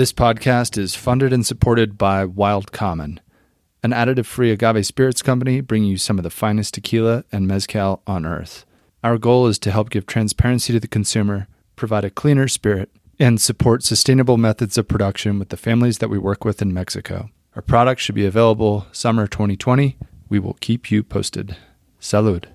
This podcast is funded and supported by Wild Common, an additive free agave spirits company bringing you some of the finest tequila and mezcal on earth. Our goal is to help give transparency to the consumer, provide a cleaner spirit, and support sustainable methods of production with the families that we work with in Mexico. Our products should be available summer 2020. We will keep you posted. Salud.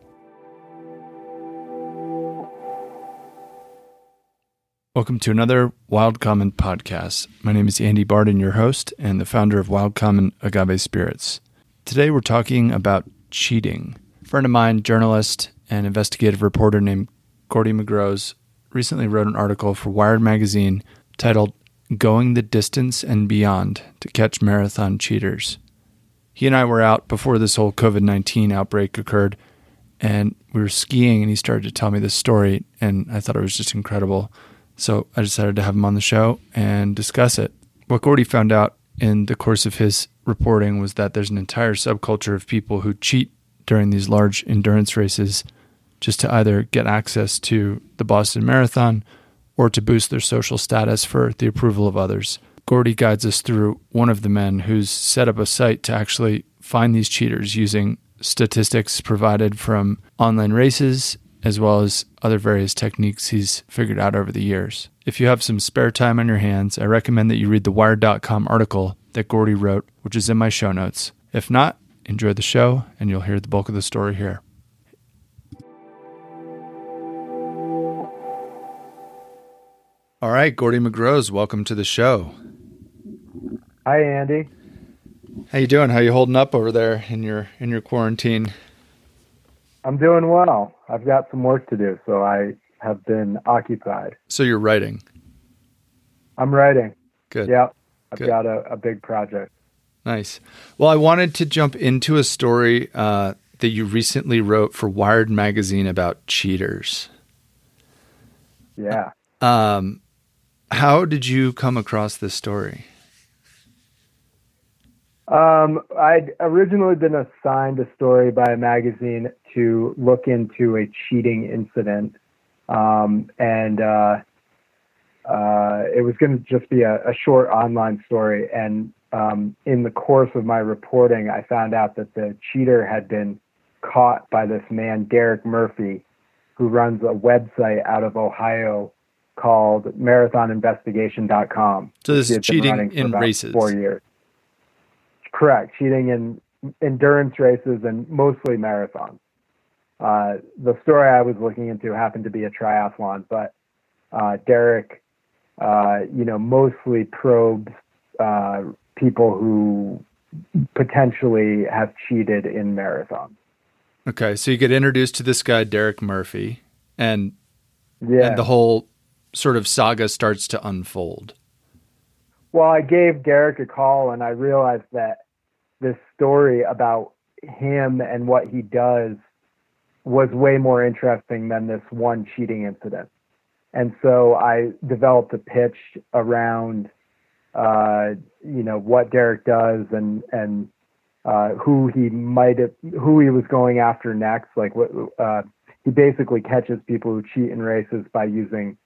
Welcome to another Wild Common podcast. My name is Andy Barden, your host and the founder of Wild Common Agave Spirits. Today we're talking about cheating. A friend of mine, journalist and investigative reporter named Gordy Megroz, recently wrote an article for Wired Magazine titled Going the Distance and Beyond to Catch Marathon Cheaters. He and I were out before this whole COVID 19 outbreak occurred, and we were skiing, and he started to tell me this story, and I thought it was just incredible. So I decided to have him on the show and discuss it. What Gordy found out in the course of his reporting was that there's an entire subculture of people who cheat during these large endurance races just to either get access to the Boston Marathon or to boost their social status for the approval of others. Gordy guides us through one of the men who's set up a site to actually find these cheaters using statistics provided from online races as well as other various techniques he's figured out over the years. If you have some spare time on your hands, I recommend that you read the Wired.com article that Gordy wrote, which is in my show notes. If not, enjoy the show and you'll hear the bulk of the story here. All right, Gordy Megroz, welcome to the show. Hi, Andy. How you doing? How you holding up over there in your in your quarantine? I'm doing well. I've got some work to do, so I have been occupied. So you're writing? I'm writing. Good. Yeah, I've Good. got a, a big project. Nice. Well, I wanted to jump into a story uh, that you recently wrote for Wired magazine about cheaters. Yeah. Um, how did you come across this story? Um, I'd originally been assigned a story by a magazine to look into a cheating incident, um, and uh, uh, it was going to just be a, a short online story. And um, in the course of my reporting, I found out that the cheater had been caught by this man, Derek Murphy, who runs a website out of Ohio called marathoninvestigation.com. So this is cheating in races. Four years. Correct. Cheating in endurance races and mostly marathons. Uh, the story I was looking into happened to be a triathlon, but uh, Derek, uh, you know, mostly probes uh, people who potentially have cheated in marathons. Okay, so you get introduced to this guy Derek Murphy, and Yeah. and the whole sort of saga starts to unfold. Well, I gave Derek a call and I realized that this story about him and what he does was way more interesting than this one cheating incident. And so I developed a pitch around, uh, you know, what Derek does and, and, uh, who he might have, who he was going after next. Like what, uh, he basically catches people who cheat in races by using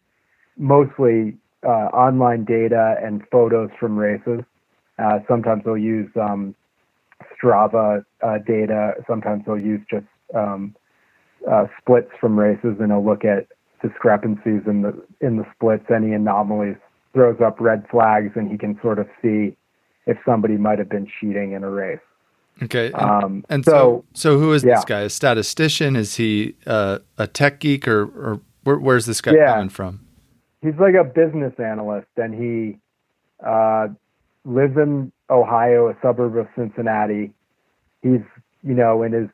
mostly uh, online data and photos from races. Uh, sometimes they'll use um, Strava uh, data. Sometimes they'll use just um, uh, splits from races, and they'll look at discrepancies in the in the splits, any anomalies, throws up red flags, and he can sort of see if somebody might have been cheating in a race. Okay, and, Um, and so, so, so who is yeah. this guy? A statistician? Is he uh, a tech geek, or or where, where's this guy Yeah. coming from? he's like a business analyst and he uh, lives in Ohio, a suburb of Cincinnati. He's, you know, in his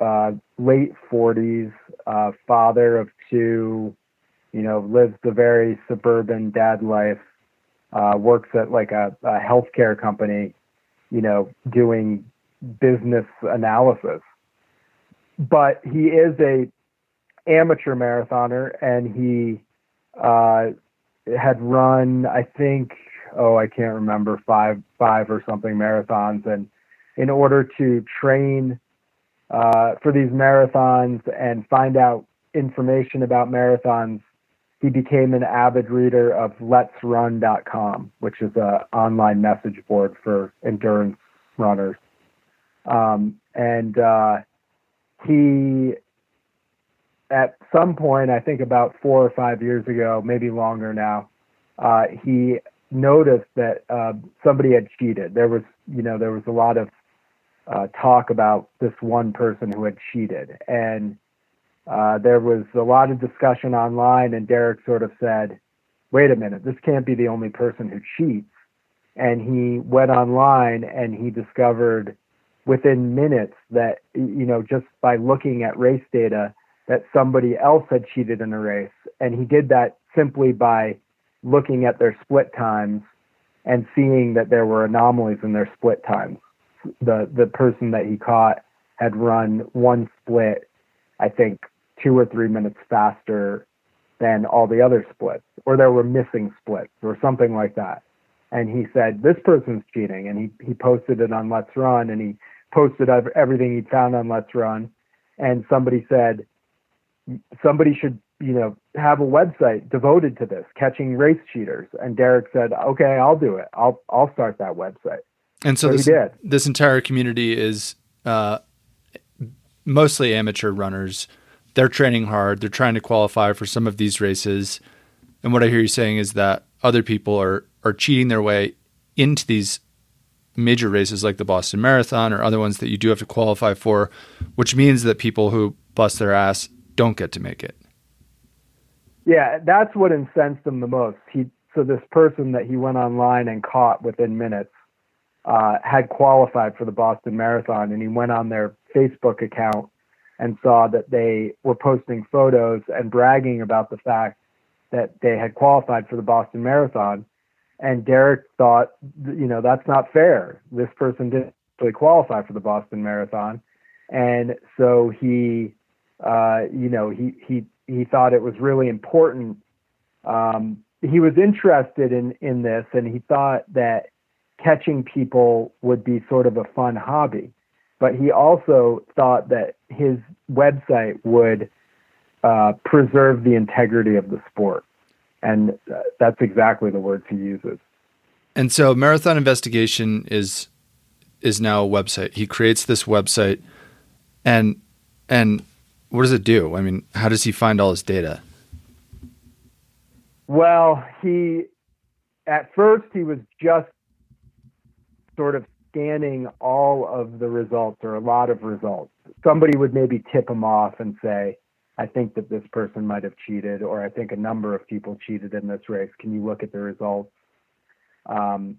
uh, late 40s, uh, father of two, you know, lives the very suburban dad life, uh, works at like a, a healthcare company, you know, doing business analysis. But he is a amateur marathoner and he uh, had run, I think, oh, I can't remember five, five or something marathons, and in order to train uh, for these marathons and find out information about marathons, he became an avid reader of let's Let'sRun.com, which is an online message board for endurance runners. Um, and uh, he, at some point, I think about four or five years ago, maybe longer now, uh, he noticed that uh, somebody had cheated. There was, you know, there was a lot of uh, talk about this one person who had cheated, and uh, there was a lot of discussion online, and Derek sort of said, wait a minute, this can't be the only person who cheats. And he went online and he discovered within minutes that, you know, just by looking at race data, that somebody else had cheated in a race. And he did that simply by looking at their split times and seeing that there were anomalies in their split times. The the person that he caught had run one split, I think, two or three minutes faster than all the other splits, or there were missing splits, or something like that. And he said, This person's cheating. And he, he posted it on Let's Run, and he posted everything he'd found on Let's Run. And somebody said, Somebody should, you know, have a website devoted to this, catching race cheaters. And Derek said, Okay, I'll do it. I'll I'll start that website. And so, so this, this entire community is uh, mostly amateur runners they're training hard. They're trying to qualify for some of these races. And what I hear you saying is that other people are are cheating their way into these major races like the Boston Marathon or other ones that you do have to qualify for, which means that people who bust their ass don't get to make it. Yeah, that's what incensed him the most. He so this person that he went online and caught within minutes uh, had qualified for the Boston Marathon, and he went on their Facebook account and saw that they were posting photos and bragging about the fact that they had qualified for the Boston Marathon. And Derek thought, you know, that's not fair. This person didn't really qualify for the Boston Marathon. And so he, uh, you know, he, he, he thought it was really important. Um, he was interested in, in this and he thought that catching people would be sort of a fun hobby but he also thought that his website would uh, preserve the integrity of the sport. And uh, that's exactly the words he uses. And so Marathon Investigation is is now a website. He creates this website and and what does it do? I mean, how does he find all his data? Well, he at first he was just sort of scanning all of the results or a lot of results, somebody would maybe tip him off and say, I think that this person might have cheated, or I think a number of people cheated in this race. Can you look at the results? Um,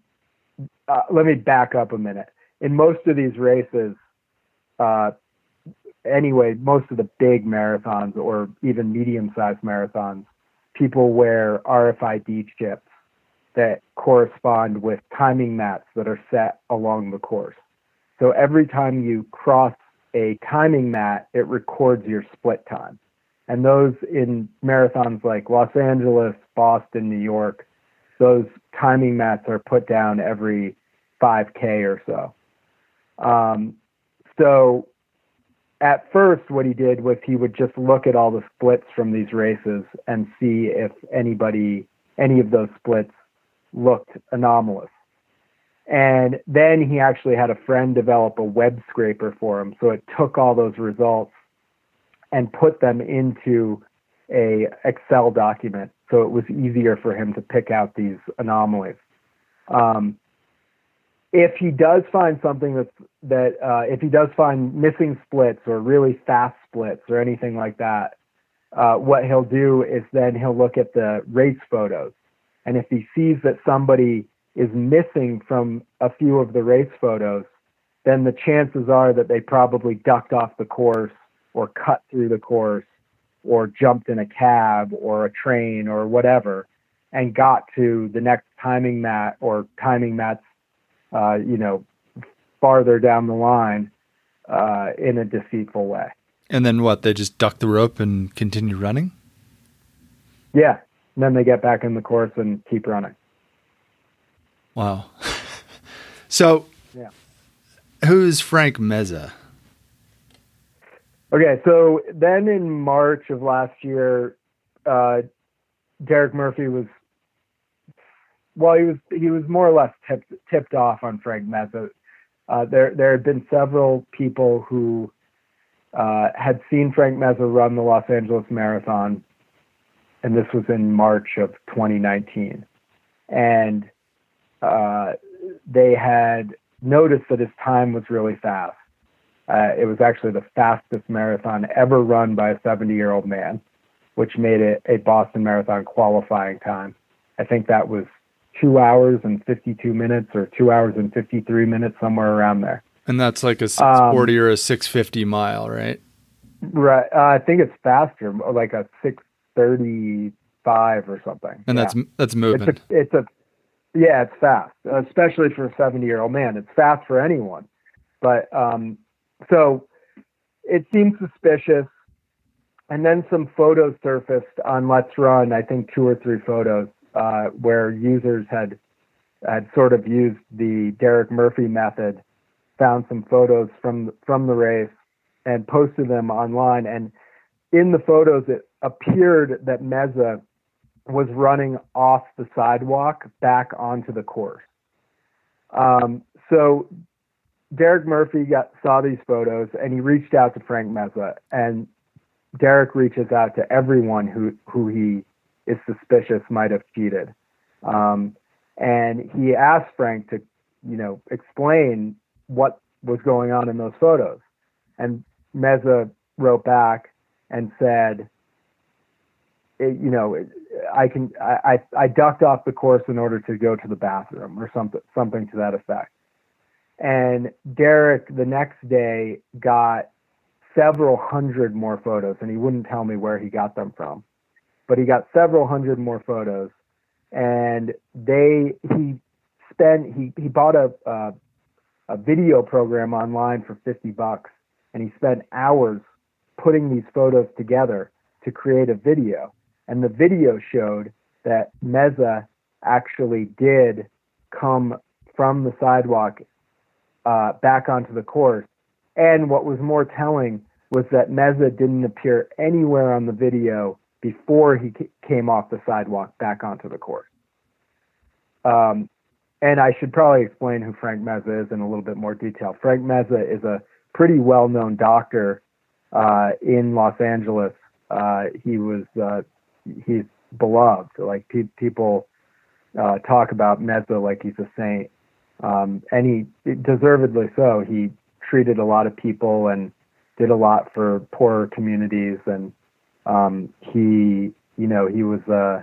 uh, let me back up a minute. In most of these races, uh, anyway, most of the big marathons or even medium sized marathons, people wear RFID chips that correspond with timing mats that are set along the course. So every time you cross a timing mat, it records your split time. And those in marathons like Los Angeles, Boston, New York, those timing mats are put down every 5K or so. Um, so at first, what he did was he would just look at all the splits from these races and see if anybody, any of those splits looked anomalous. And then he actually had a friend develop a web scraper for him. So it took all those results and put them into a Excel document. So it was easier for him to pick out these anomalies. Um, if he does find something that's that uh, if he does find missing splits or really fast splits or anything like that, uh, what he'll do is then he'll look at the race photos. And if he sees that somebody is missing from a few of the race photos, then the chances are that they probably ducked off the course or cut through the course or jumped in a cab or a train or whatever and got to the next timing mat or timing mats, uh, you know, farther down the line uh, in a deceitful way. And then what? They just duck the rope and continue running? Yeah, and then they get back in the course and keep running. Wow. so, yeah. who's Frank Meza? Okay, so then in March of last year, uh, Derek Murphy was well, he was he was more or less tipped tipped off on Frank Meza. Uh, there there had been several people who uh, had seen Frank Meza run the Los Angeles Marathon, and this was in March of 2019, and uh, they had noticed that his time was really fast. Uh, it was actually the fastest marathon ever run by a 70 year old man, which made it a Boston Marathon qualifying time. I think that was two hours and 52 minutes or two hours and 53 minutes, somewhere around there. And that's like a 640 um, or a 650 mile, right? Right. Uh, I think it's faster, like a 635 or something. And yeah. that's that's moving. It's a, it's a yeah, it's fast, especially for a 70 year old man. It's fast for anyone. But um, so it seemed suspicious. And then some photos surfaced on Let's Run, I think two or three photos, uh, where users had had sort of used the Derek Murphy method, found some photos from from the race, and posted them online. And in the photos, it appeared that Meza was running off the sidewalk back onto the course. Um, so Derek Murphy got saw these photos and he reached out to Frank Meza and Derek reaches out to everyone who who he is suspicious might have cheated. Um, and he asked Frank to, you know, explain what was going on in those photos. And Meza wrote back and said, you know, I can I, I ducked off the course in order to go to the bathroom or something something to that effect. And Derek the next day got several hundred more photos, and he wouldn't tell me where he got them from, but he got several hundred more photos, and they he spent he he bought a uh, a video program online for fifty bucks, and he spent hours putting these photos together to create a video and the video showed that Meza actually did come from the sidewalk uh, back onto the course. And what was more telling was that Meza didn't appear anywhere on the video before he came off the sidewalk back onto the court. Um, and I should probably explain who Frank Meza is in a little bit more detail. Frank Meza is a pretty well-known doctor uh, in Los Angeles. Uh, he was uh, he's beloved. Like pe- people uh, talk about Meza like he's a saint, um, and he deservedly so. He treated a lot of people and did a lot for poorer communities, and um, he, you know, he was uh,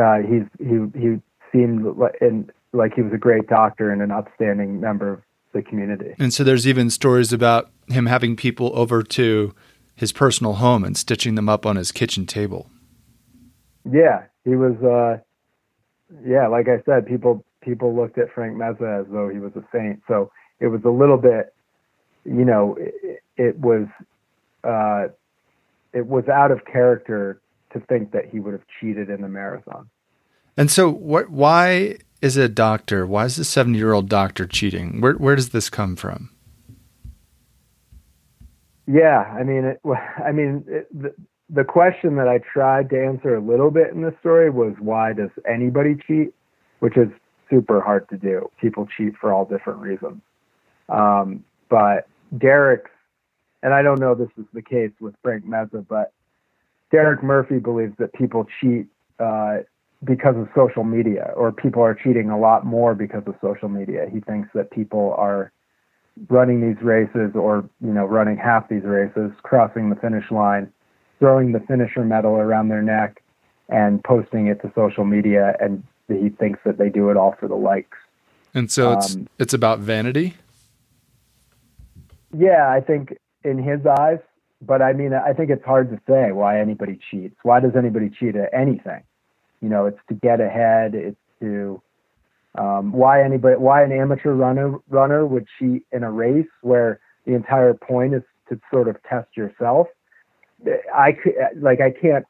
uh, he's he he seemed like, and like he was a great doctor and an upstanding member of the community. And so there's even stories about him having people over to his personal home and stitching them up on his kitchen table. Yeah, he was. Uh, yeah, like I said, people people looked at Frank Meza as though he was a saint. So it was a little bit, you know, it, it was uh, it was out of character to think that he would have cheated in the marathon. And so, what? Why is a doctor? Why is a seventy-year-old doctor cheating? Where where does this come from? Yeah, I mean, it, I mean, it, the, the question that I tried to answer a little bit in this story was why does anybody cheat, which is super hard to do. People cheat for all different reasons. Um, but Derek's, and I don't know this is the case with Frank Meza, but Derek Murphy believes that people cheat uh, because of social media, or people are cheating a lot more because of social media. He thinks that people are running these races, or you know, running half these races, crossing the finish line throwing the finisher medal around their neck and posting it to social media and he thinks that they do it all for the likes. And so it's um, it's about vanity? Yeah, I think in his eyes, but I mean I think it's hard to say why anybody cheats. Why does anybody cheat at anything? You know, it's to get ahead, it's to um, why anybody why an amateur runner runner would cheat in a race where the entire point is to sort of test yourself I could like I can't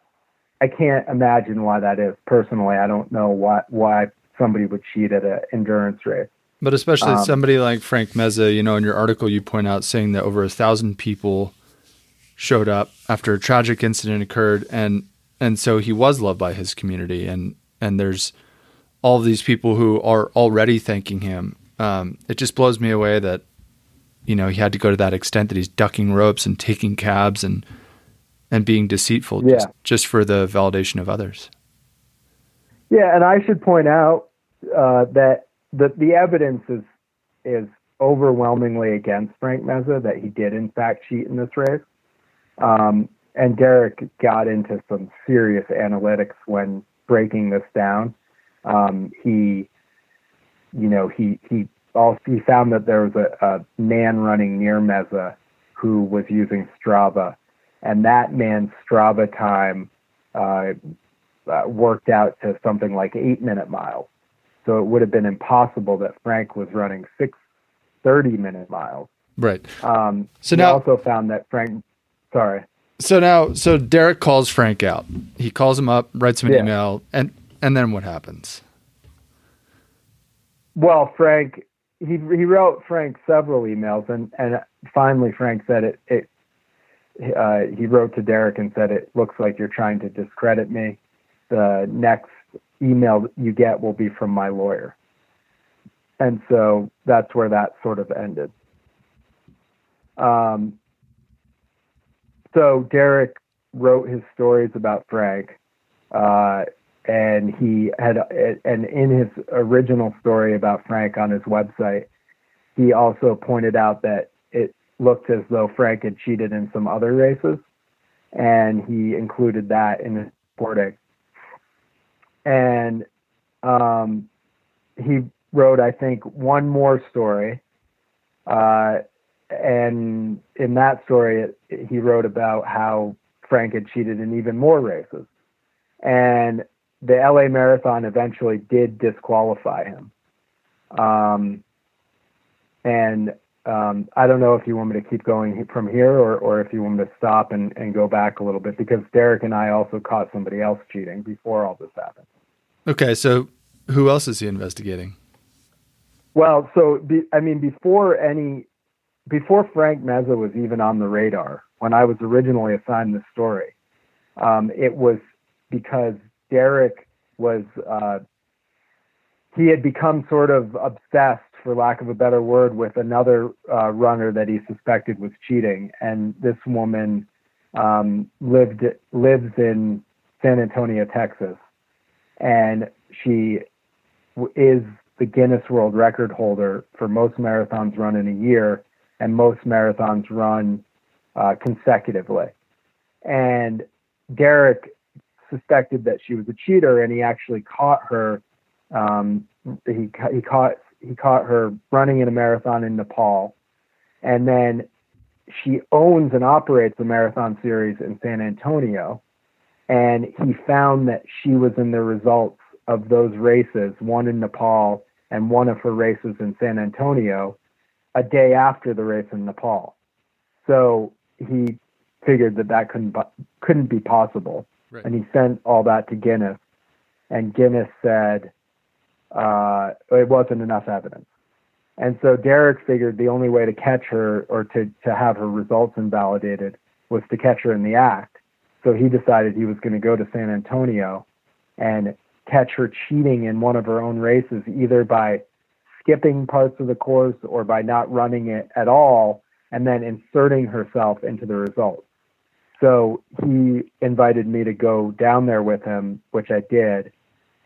I can't imagine why that is personally. I don't know why why somebody would cheat at an endurance race. But especially um, somebody like Frank Meza, you know, in your article you point out saying that over a thousand people showed up after a tragic incident occurred, and and so he was loved by his community, and and there's all of these people who are already thanking him. Um, it just blows me away that you know he had to go to that extent that he's ducking ropes and taking cabs and and being deceitful Yeah. just, just for the validation of others. Yeah, and I should point out uh, that the the evidence is is overwhelmingly against Frank Meza that he did in fact cheat in this race. Um, and Derek got into some serious analytics when breaking this down. Um, he, you know, he he also he found that there was a, a man running near Meza who was using Strava, and that man's Strava time uh, uh, worked out to something like eight minute miles. So it would have been impossible that Frank was running six 30 minute miles. Right. Um, So now- also found that Frank, sorry, So now, so Derek calls Frank out. He calls him up, writes him an Yeah. email, and and then what happens? well, Frank, he he wrote Frank several emails, and and finally Frank said it. It uh, he wrote to Derek and said it looks like you're trying to discredit me. The next email you get will be from my lawyer, and so that's where that sort of ended. Um, so Derek wrote his stories about Frank, uh, and he had, and in his original story about Frank on his website, he also pointed out that it looked as though Frank had cheated in some other races, and he included that in his reporting. And um, he wrote, I think, one more story. Uh, and in that story, it, he wrote about how Frank had cheated in even more races. And the LA Marathon eventually did disqualify him. Um, and um, I don't know if you want me to keep going from here or, or if you want me to stop and, and go back a little bit because Derek and I also caught somebody else cheating before all this happened. Okay, so who else is he investigating? Well, so be, I mean, before any, before Frank Meza was even on the radar, when I was originally assigned this story, um, it was because Derek was uh, he had become sort of obsessed, for lack of a better word, with another uh, runner that he suspected was cheating, and this woman um, lived lives in San Antonio, Texas, and she is the Guinness World Record holder for most marathons run in a year and most marathons run uh, consecutively. And Derek suspected that she was a cheater, and he actually caught her. Um, he he caught he caught her running in a marathon in Nepal, and then she owns and operates a marathon series in San Antonio, and he found that she was in the results of those races, one in Nepal and one of her races in San Antonio, a day after the race in Nepal. So he figured that that couldn't couldn't be possible, Right. and he sent all that to Guinness, and Guinness said uh, it wasn't enough evidence. And so Derek figured the only way to catch her or to, to have her results invalidated was to catch her in the act. So he decided he was going to go to San Antonio and catch her cheating in one of her own races, either by skipping parts of the course or by not running it at all, and then inserting herself into the results. So he invited me to go down there with him, which I did.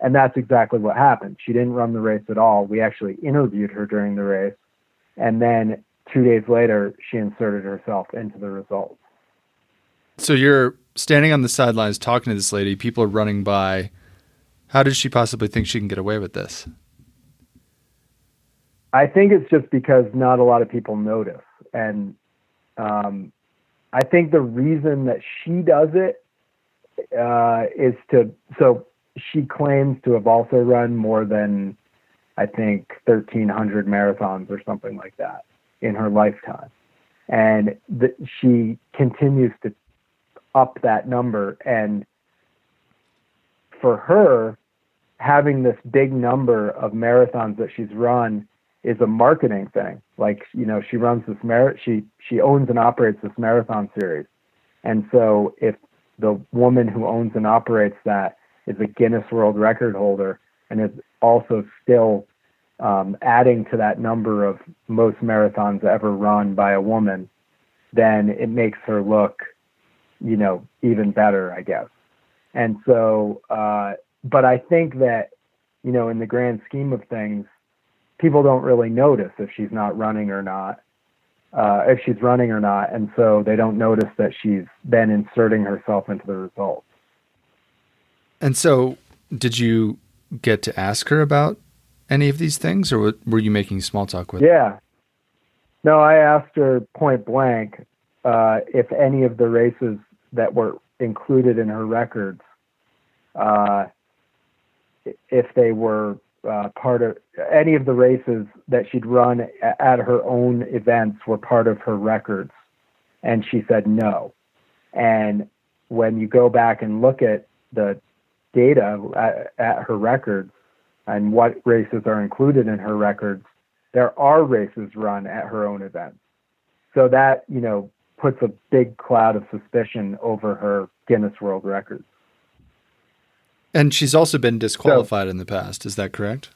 And that's exactly what happened. She didn't run the race at all. We actually interviewed her during the race. And then two days later, she inserted herself into the results. So you're standing on the sidelines talking to this lady. People are running by. How did she possibly think she can get away with this? I think it's just because not a lot of people notice. And um, I think the reason that she does it uh, is to, so she claims to have also run more than, I think, 1,300 marathons or something like that in her lifetime. And that she continues to up that number. And for her, having this big number of marathons that she's run is a marketing thing. Like, you know, she runs this mar she she owns and operates this marathon series. And so if the woman who owns and operates that is a Guinness World Record holder and is also still um, adding to that number of most marathons ever run by a woman, then it makes her look, you know, even better, I guess. And so, uh, but I think that, you know, in the grand scheme of things, people don't really notice if she's not running or not, uh, if she's running or not. And so they don't notice that she's then inserting herself into the results. And so, did you get to ask her about any of these things, or were you making small talk with? Her? Yeah. No, I asked her point blank uh, if any of the races that were included in her records, uh, if they were uh, part of any of the races that she'd run at her own events were part of her records, and she said no. And when you go back and look at the data at, at her records and what races are included in her records, there are races run at her own events. So that, you know, puts a big cloud of suspicion over her Guinness World Records. And she's also been disqualified so, in the past, is that correct?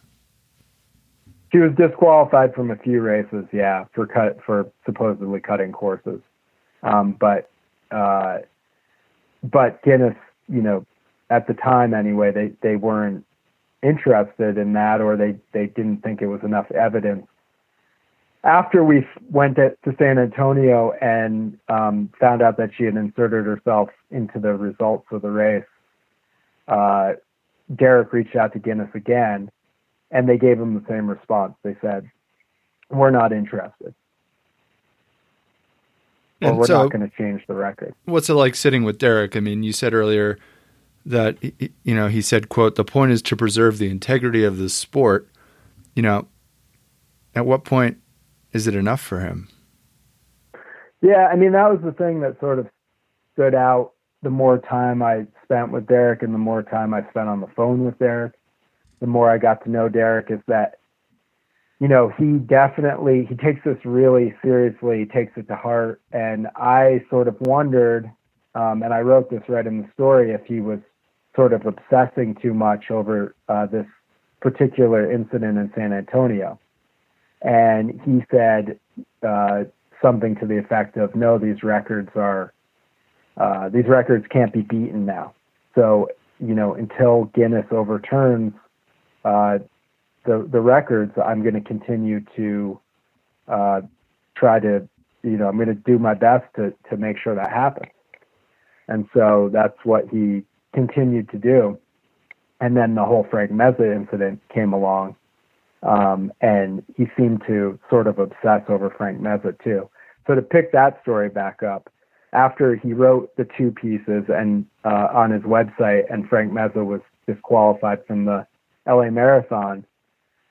She was disqualified from a few races, yeah, for cut for supposedly cutting courses. Um, but uh, but Guinness, you know, at the time anyway, they, they weren't interested in that or they, they didn't think it was enough evidence. After we went to, to San Antonio and um, found out that she had inserted herself into the results of the race, uh, Derek reached out to Guinness again and they gave him the same response. They said, We're not interested. Or and we're so, not going to change the record. What's it like sitting with Derek? I mean, you said earlier that you know he said quote the point is to preserve the integrity of the sport you know at what point is it enough for him? Yeah i mean that was the thing that sort of stood out. The more time i spent with derek and the more time i spent on the phone with derek the more i got to know derek is that you know he definitely he takes this really seriously he takes it to heart. And i sort of wondered um, and i wrote this right in the story if he was sort of obsessing too much over uh, this particular incident in San Antonio. And he said uh, something to the effect of, "No, these records are uh, these records can't be beaten now. So you know, until Guinness overturns uh, the the records, I'm going to continue to uh, try to you know I'm going to do my best to to make sure that happens." And so that's what he continued to do. And then the whole Frank Meza incident came along, um, and he seemed to sort of obsess over Frank Meza too. So to pick that story back up, after he wrote the two pieces and uh, on his website, and Frank Meza was disqualified from the LA Marathon,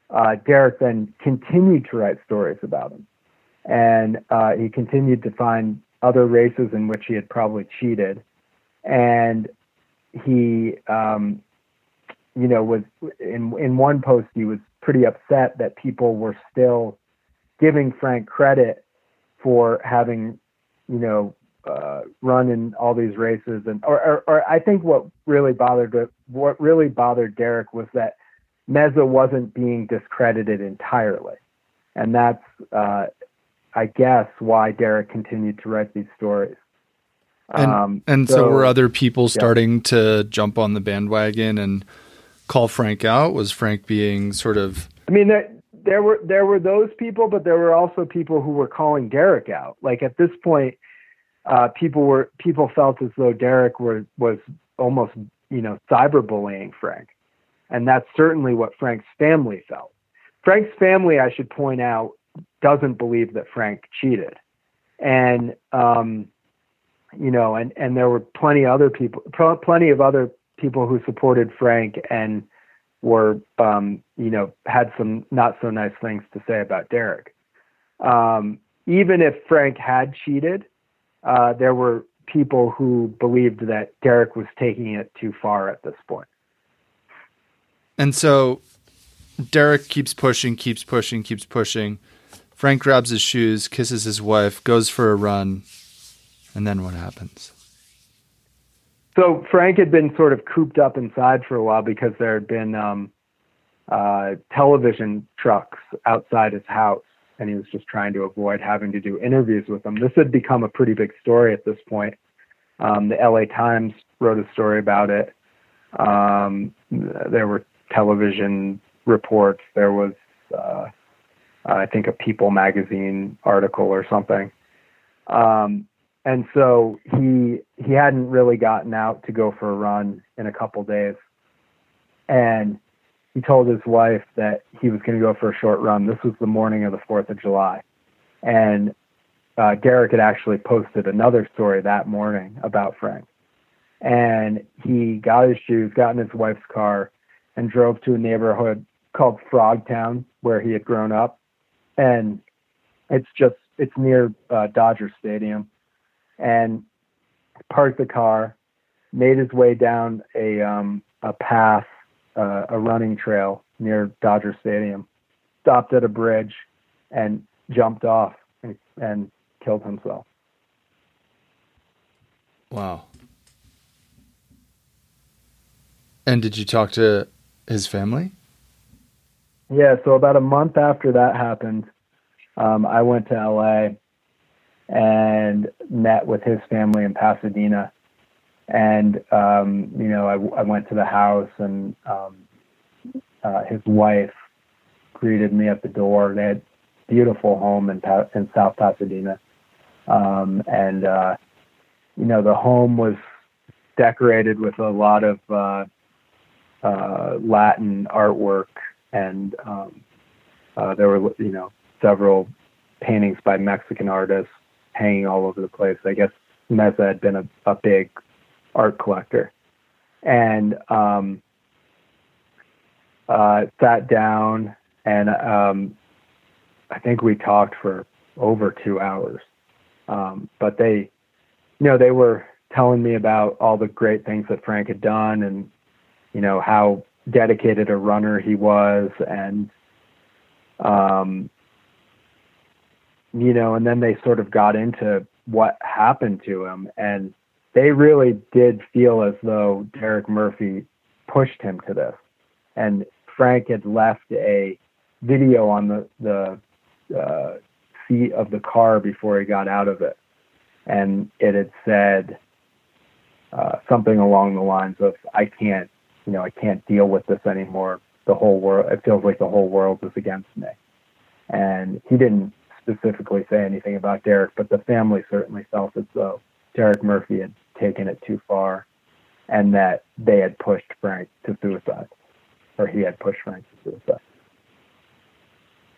uh, Derek then continued to write stories about him, and uh, he continued to find other races in which he had probably cheated, and he, um, you know, was in in one post he was pretty upset that people were still giving Frank credit for having, you know, uh, run in all these races, and or, or, or I think what really bothered what really bothered Derek was that Meza wasn't being discredited entirely, and that's uh, I guess why Derek continued to write these stories. And, um, and so, so, were other people starting yeah. to jump on the bandwagon and call Frank out? Was Frank being sort of? I mean, there, there were there were those people, but there were also people who were calling Derek out. Like at this point, uh, people were people felt as though Derek were was almost you know cyberbullying Frank, and that's certainly what Frank's family felt. Frank's family, I should point out, doesn't believe that Frank cheated, and um, you know, and and there were plenty other people, plenty of other people who supported Frank and were, um, you know, had some not so nice things to say about Derek. Um, even if Frank had cheated, uh, there were people who believed that Derek was taking it too far at this point. And so Derek keeps pushing, keeps pushing, keeps pushing. Frank grabs his shoes, kisses his wife, goes for a run, and then what happens? So Frank had been sort of cooped up inside for a while because there had been um, uh, television trucks outside his house, and he was just trying to avoid having to do interviews with them. This had become a pretty big story at this point. Um, the LA Times wrote a story about it. Um, there were television reports. There was, uh, I think, a People magazine article or something. Um, and so he he hadn't really gotten out to go for a run in a couple days, and he told his wife that he was going to go for a short run. This was the morning of the Fourth of July, and uh, Derek had actually posted another story that morning about Frank, and he got his shoes, got in his wife's car, and drove to a neighborhood called Frogtown where he had grown up, and it's just it's near uh, Dodger Stadium, and parked the car, made his way down a um, a path, uh, a running trail near Dodger Stadium, stopped at a bridge, and jumped off and, and killed himself. Wow. And did you talk to his family? Yeah, so about a month after that happened, um, I went to LA and met with his family in Pasadena. And, um, you know, I, I, went to the house and um, uh, his wife greeted me at the door. They had beautiful home in, in South Pasadena. Um, and, uh, you know, the home was decorated with a lot of uh, uh, Latin artwork and um, uh, there were, you know, several paintings by Mexican artists hanging all over the place. I guess Meza had been a, a big art collector. And um, uh, sat down, and um, I think we talked for over two hours. Um, but they, you know, they were telling me about all the great things that Frank had done, and you know how dedicated a runner he was, and um, you know, and then they sort of got into what happened to him, and they really did feel as though Derek Murphy pushed him to this, and Frank had left a video on the the uh, seat of the car before he got out of it, and it had said uh, something along the lines of, "I can't, you know, I can't deal with this anymore. The whole world, it feels like the whole world is against me." And he didn't specifically say anything about Derek, but the family certainly felt as though Derek Murphy had taken it too far and that they had pushed Frank to suicide, or he had pushed Frank to suicide.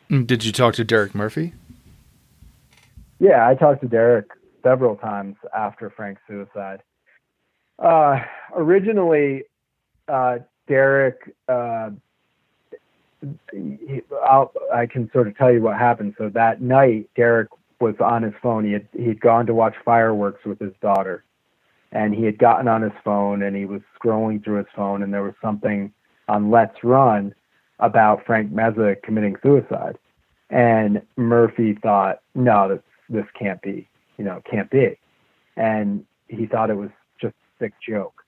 Mm, did you talk to Derek Murphy? Yeah, I talked to Derek several times after Frank's suicide. Uh, originally, uh, Derek uh, I'll, I can sort of tell you what happened. So that night, Derek was on his phone. He had he'd gone to watch fireworks with his daughter, and he had gotten on his phone and he was scrolling through his phone, and there was something on Let's Run about Frank Meza committing suicide, and Murphy thought, no, this this can't be, you know, can't be, and he thought it was just a sick joke,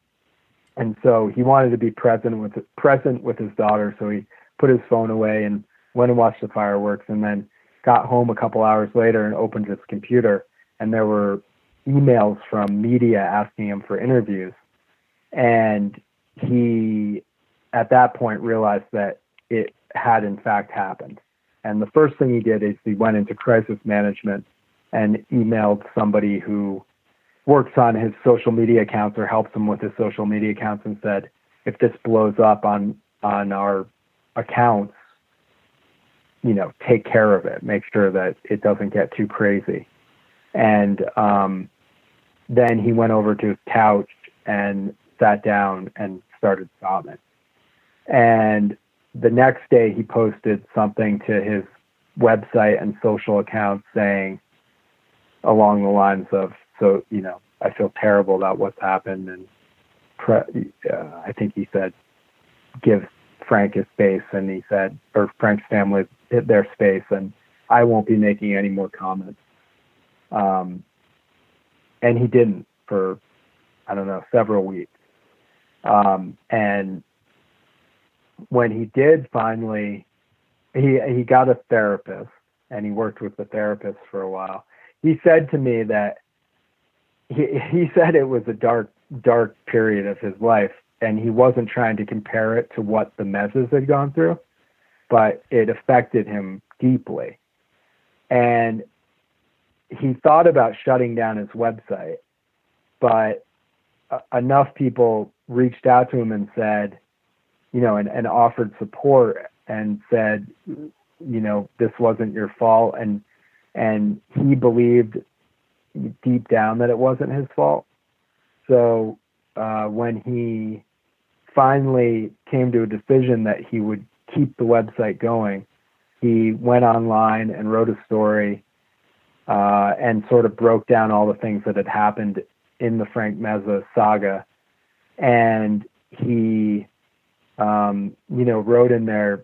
and so he wanted to be present with present with his daughter, so he put his phone away and went and watched the fireworks and then got home a couple hours later and opened his computer. And there were emails from media asking him for interviews. And he at that point realized that it had in fact happened. And the first thing he did is he went into crisis management and emailed somebody who works on his social media accounts or helps him with his social media accounts and said if this blows up on on our accounts, you know, take care of it, make sure that it doesn't get too crazy. And um, then he went over to his couch and sat down and started sobbing. And the next day, he posted something to his website and social accounts saying, along the lines of, so, you know, I feel terrible about what's happened. And pre- uh, I think he said, give Frank space, and he said, or Frank's family hit their space, and I won't be making any more comments. Um, and he didn't for I don't know, several weeks. Um, and when he did finally, he he got a therapist and he worked with the therapist for a while. He said to me that he he said it was a dark dark period of his life and he wasn't trying to compare it to what the Mezas had gone through, but it affected him deeply. And he thought about shutting down his website, but uh, enough people reached out to him and said, you know, and, and offered support and said, you know, this wasn't your fault. And, and he believed deep down that it wasn't his fault. So uh, when he finally came to a decision that he would keep the website going, he went online and wrote a story uh, and sort of broke down all the things that had happened in the Frank Meza saga. And he, um, you know, wrote in there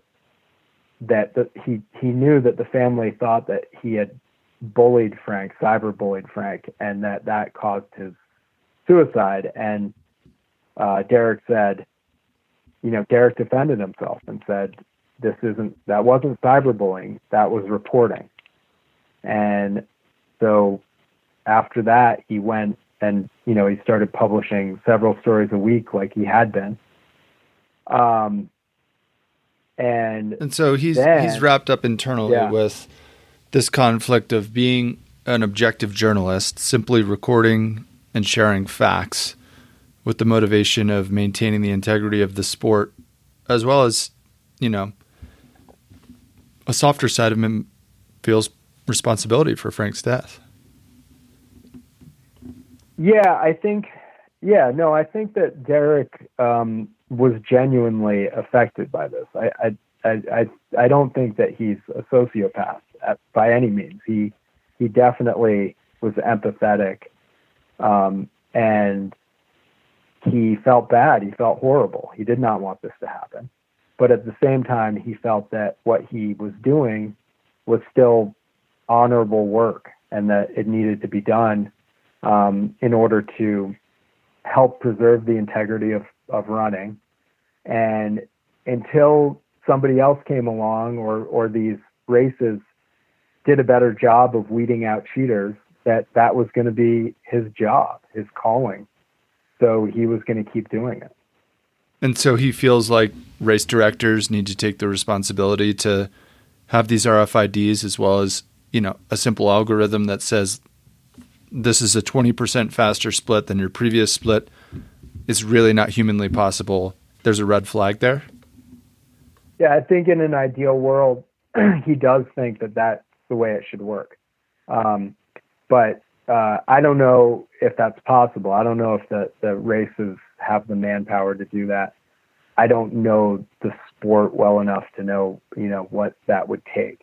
that the, he he knew that the family thought that he had bullied Frank, cyber bullied Frank, and that that caused his suicide. And uh, Derek said, you know, Derek defended himself and said, this isn't, that wasn't cyberbullying, that was reporting. And so after that, he went and, you know, he started publishing several stories a week like he had been. Um, and and so he's then, he's wrapped up internally yeah. with this conflict of being an objective journalist, simply recording and sharing facts, with the motivation of maintaining the integrity of the sport, as well as, you know, a softer side of him feels responsibility for Frank's death. Yeah, I think. Yeah, no, I think that Derek um, was genuinely affected by this. I, I, I, I, don't think that he's a sociopath at, by any means. He, he definitely was empathetic, um, and he felt bad. He felt horrible. He did not want this to happen. But at the same time, he felt that what he was doing was still honorable work and that it needed to be done um, in order to help preserve the integrity of, of running. And until somebody else came along or, or these races did a better job of weeding out cheaters, that that was going to be his job, his calling so he was going to keep doing it. And so he feels like race directors need to take the responsibility to have these RFIDs as well as, you know, a simple algorithm that says this is a 20% faster split than your previous split. It's really not humanly possible. There's a red flag there. Yeah, I think in an ideal world, he does think that that's the way it should work. Um, but uh, I don't know if that's possible. I don't know if the, the races have the manpower to do that. I don't know the sport well enough to know, you know, what that would take.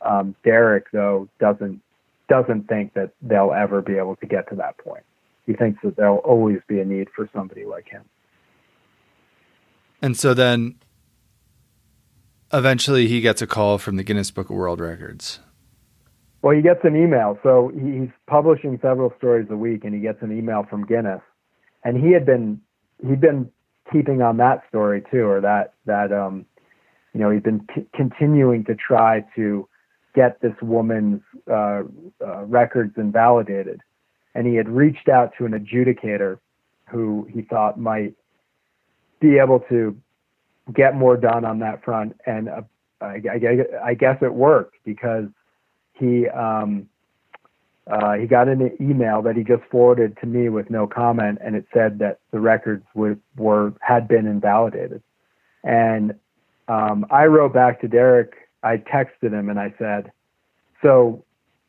Um, Derek though doesn't doesn't think that they'll ever be able to get to that point. He thinks that there'll always be a need for somebody like him. And so then eventually he gets a call from the Guinness Book of World Records. Well, he gets an email. So he's publishing several stories a week, and he gets an email from Guinness. And he had been he'd been keeping on that story too, or that that um, you know he'd been t- continuing to try to get this woman's uh, uh, records invalidated. And he had reached out to an adjudicator who he thought might be able to get more done on that front. And uh, I, I, I guess it worked because he um, uh, he got an email that he just forwarded to me with no comment, and it said that the records were, had been invalidated. And um, I wrote back to Derek. I texted him and I said, "So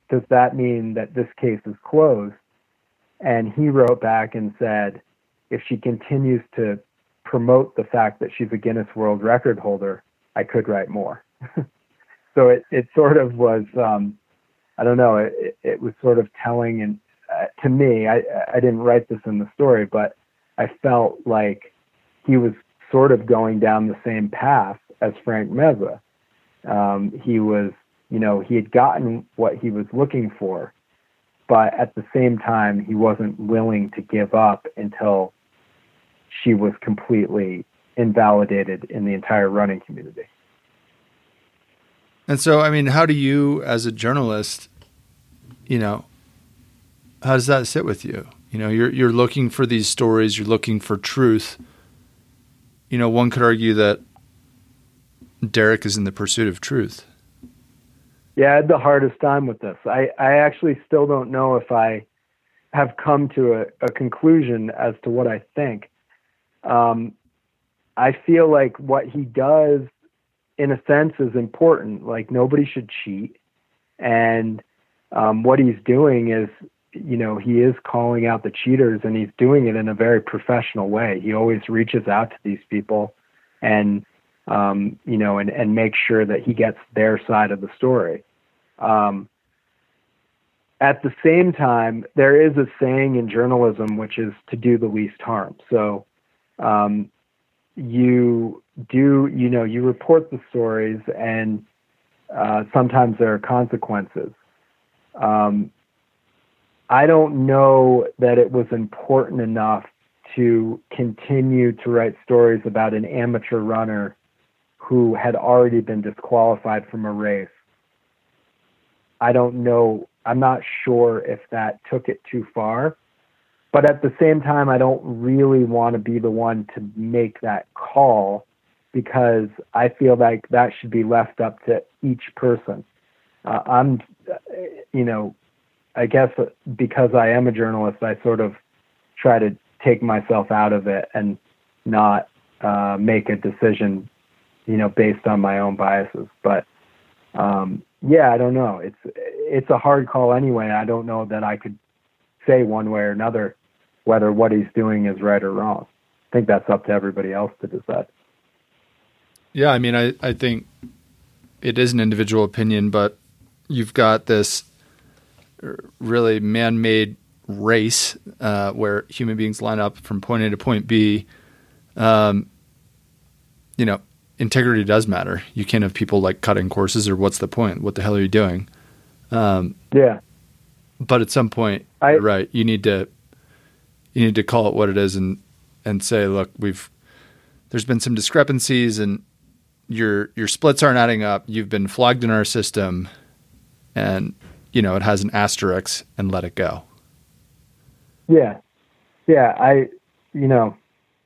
does that mean that this case is closed?" And he wrote back and said, "If she continues to promote the fact that she's a Guinness World Record holder, I could write more." so it, it sort of was um, I don't know it, it was sort of telling and uh, to me I I didn't write this in the story but I felt like he was sort of going down the same path as Frank Meza. Um, he was you know he had gotten what he was looking for but at the same time, he wasn't willing to give up until she was completely invalidated in the entire running community. And so, I mean, how do you, as a journalist, you know, how does that sit with you? You know, you're you're looking for these stories, you're looking for truth. You know, one could argue that Derek is in the pursuit of truth. Yeah, I had the hardest time with this. I, I actually still don't know if I have come to a, a conclusion as to what I think. Um, I feel like what he does, in a sense, is important. Like nobody should cheat, and um, what he's doing is, you know, he is calling out the cheaters, and he's doing it in a very professional way. He always reaches out to these people, and um, you know, and and make sure that he gets their side of the story. Um, at the same time, there is a saying in journalism which is to do the least harm. So um, you do, you know, you report the stories, and uh, sometimes there are consequences. Um, I don't know that it was important enough to continue to write stories about an amateur runner who had already been disqualified from a race. I don't know. I'm not sure if that took it too far. But at the same time, I don't really want to be the one to make that call because I feel like that should be left up to each person. Uh, I'm, you know, I guess because I am a journalist, I sort of try to take myself out of it and not uh, make a decision, you know, based on my own biases. But um, yeah, I don't know. It's it's a hard call anyway. I don't know that I could say one way or another whether what he's doing is right or wrong. I think that's up to everybody else to decide. Yeah, I mean, I, I think it is an individual opinion, but you've got this really man made race uh, where human beings line up from point A to point B. Um, you know, integrity does matter. You can't have people like cutting courses or what's the point? What the hell are you doing? Um, yeah. But at some point, I, right, you need to you need to call it what it is and and say, look, we've there's been some discrepancies and your your splits aren't adding up. You've been flogged in our system, and you know it has an asterisk, and let it go. Yeah, yeah. I, you know,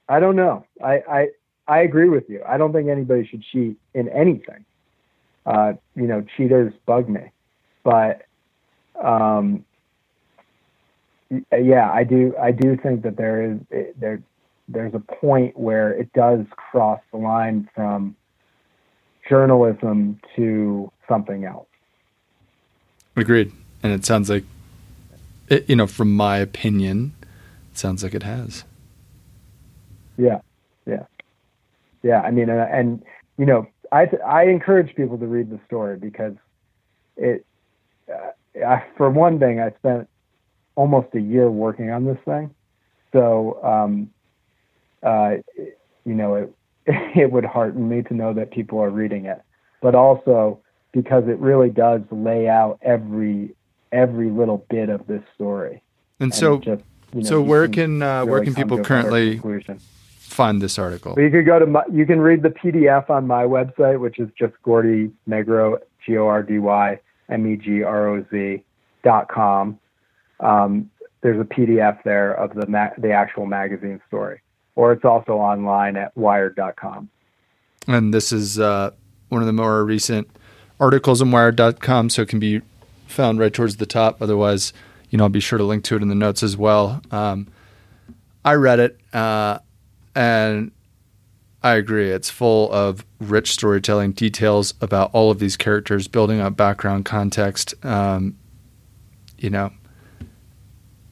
I don't know. I I I agree with you. I don't think anybody should cheat in anything. Uh, you know, cheaters bug me, but um, yeah, I do. I do think that there is there there's a point where it does cross the line from journalism to something else. Agreed, and it sounds like, it, you know, from my opinion, it sounds like it has. Yeah, yeah, yeah. I mean, and, and you know, I I encourage people to read the story because it. Uh, I, for one thing, I spent almost a year working on this thing. So, um, uh, you know, it, it would hearten me to know that people are reading it, but also because it really does lay out every every little bit of this story. And, and so, just, you know, so where can, uh, really where can people currently find this article? Well, you could go to my, you can read the PDF on my website, which is just Gordy Megroz, G O R D Y M E G R O Z dot com um, there's a PDF there of the ma- the actual magazine story, or it's also online at Wired.com. And this is uh, one of the more recent articles on Wired.com, so it can be found right towards the top. Otherwise, you know, I'll be sure to link to it in the notes as well. Um, I read it, uh, and I agree. It's full of rich storytelling details about all of these characters, building up background context. Um, you know,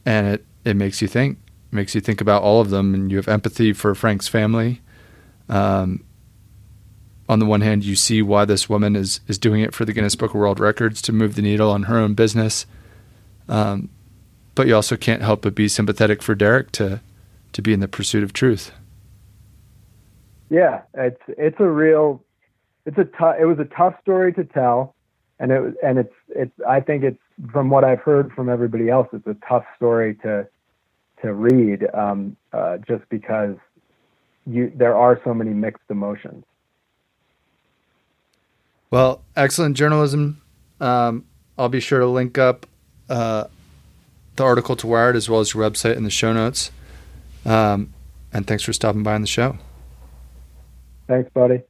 and it it makes you think, makes you think about all of them, and you have empathy for Frank's family. Um, on the one hand, you see why this woman is is doing it for the Guinness Book of World Records to move the needle on her own business. Um, but you also can't help but be sympathetic for Derek to to be in the pursuit of truth. Yeah, it's it's a real it's a it was a tough story to tell, and it and it's it's I think it's from what I've heard from everybody else, it's a tough story to to read, um, uh, just because you there are so many mixed emotions. Well, excellent journalism. Um, I'll be sure to link up uh, the article to Wired as well as your website in the show notes. Um, and thanks for stopping by on the show. Thanks, buddy.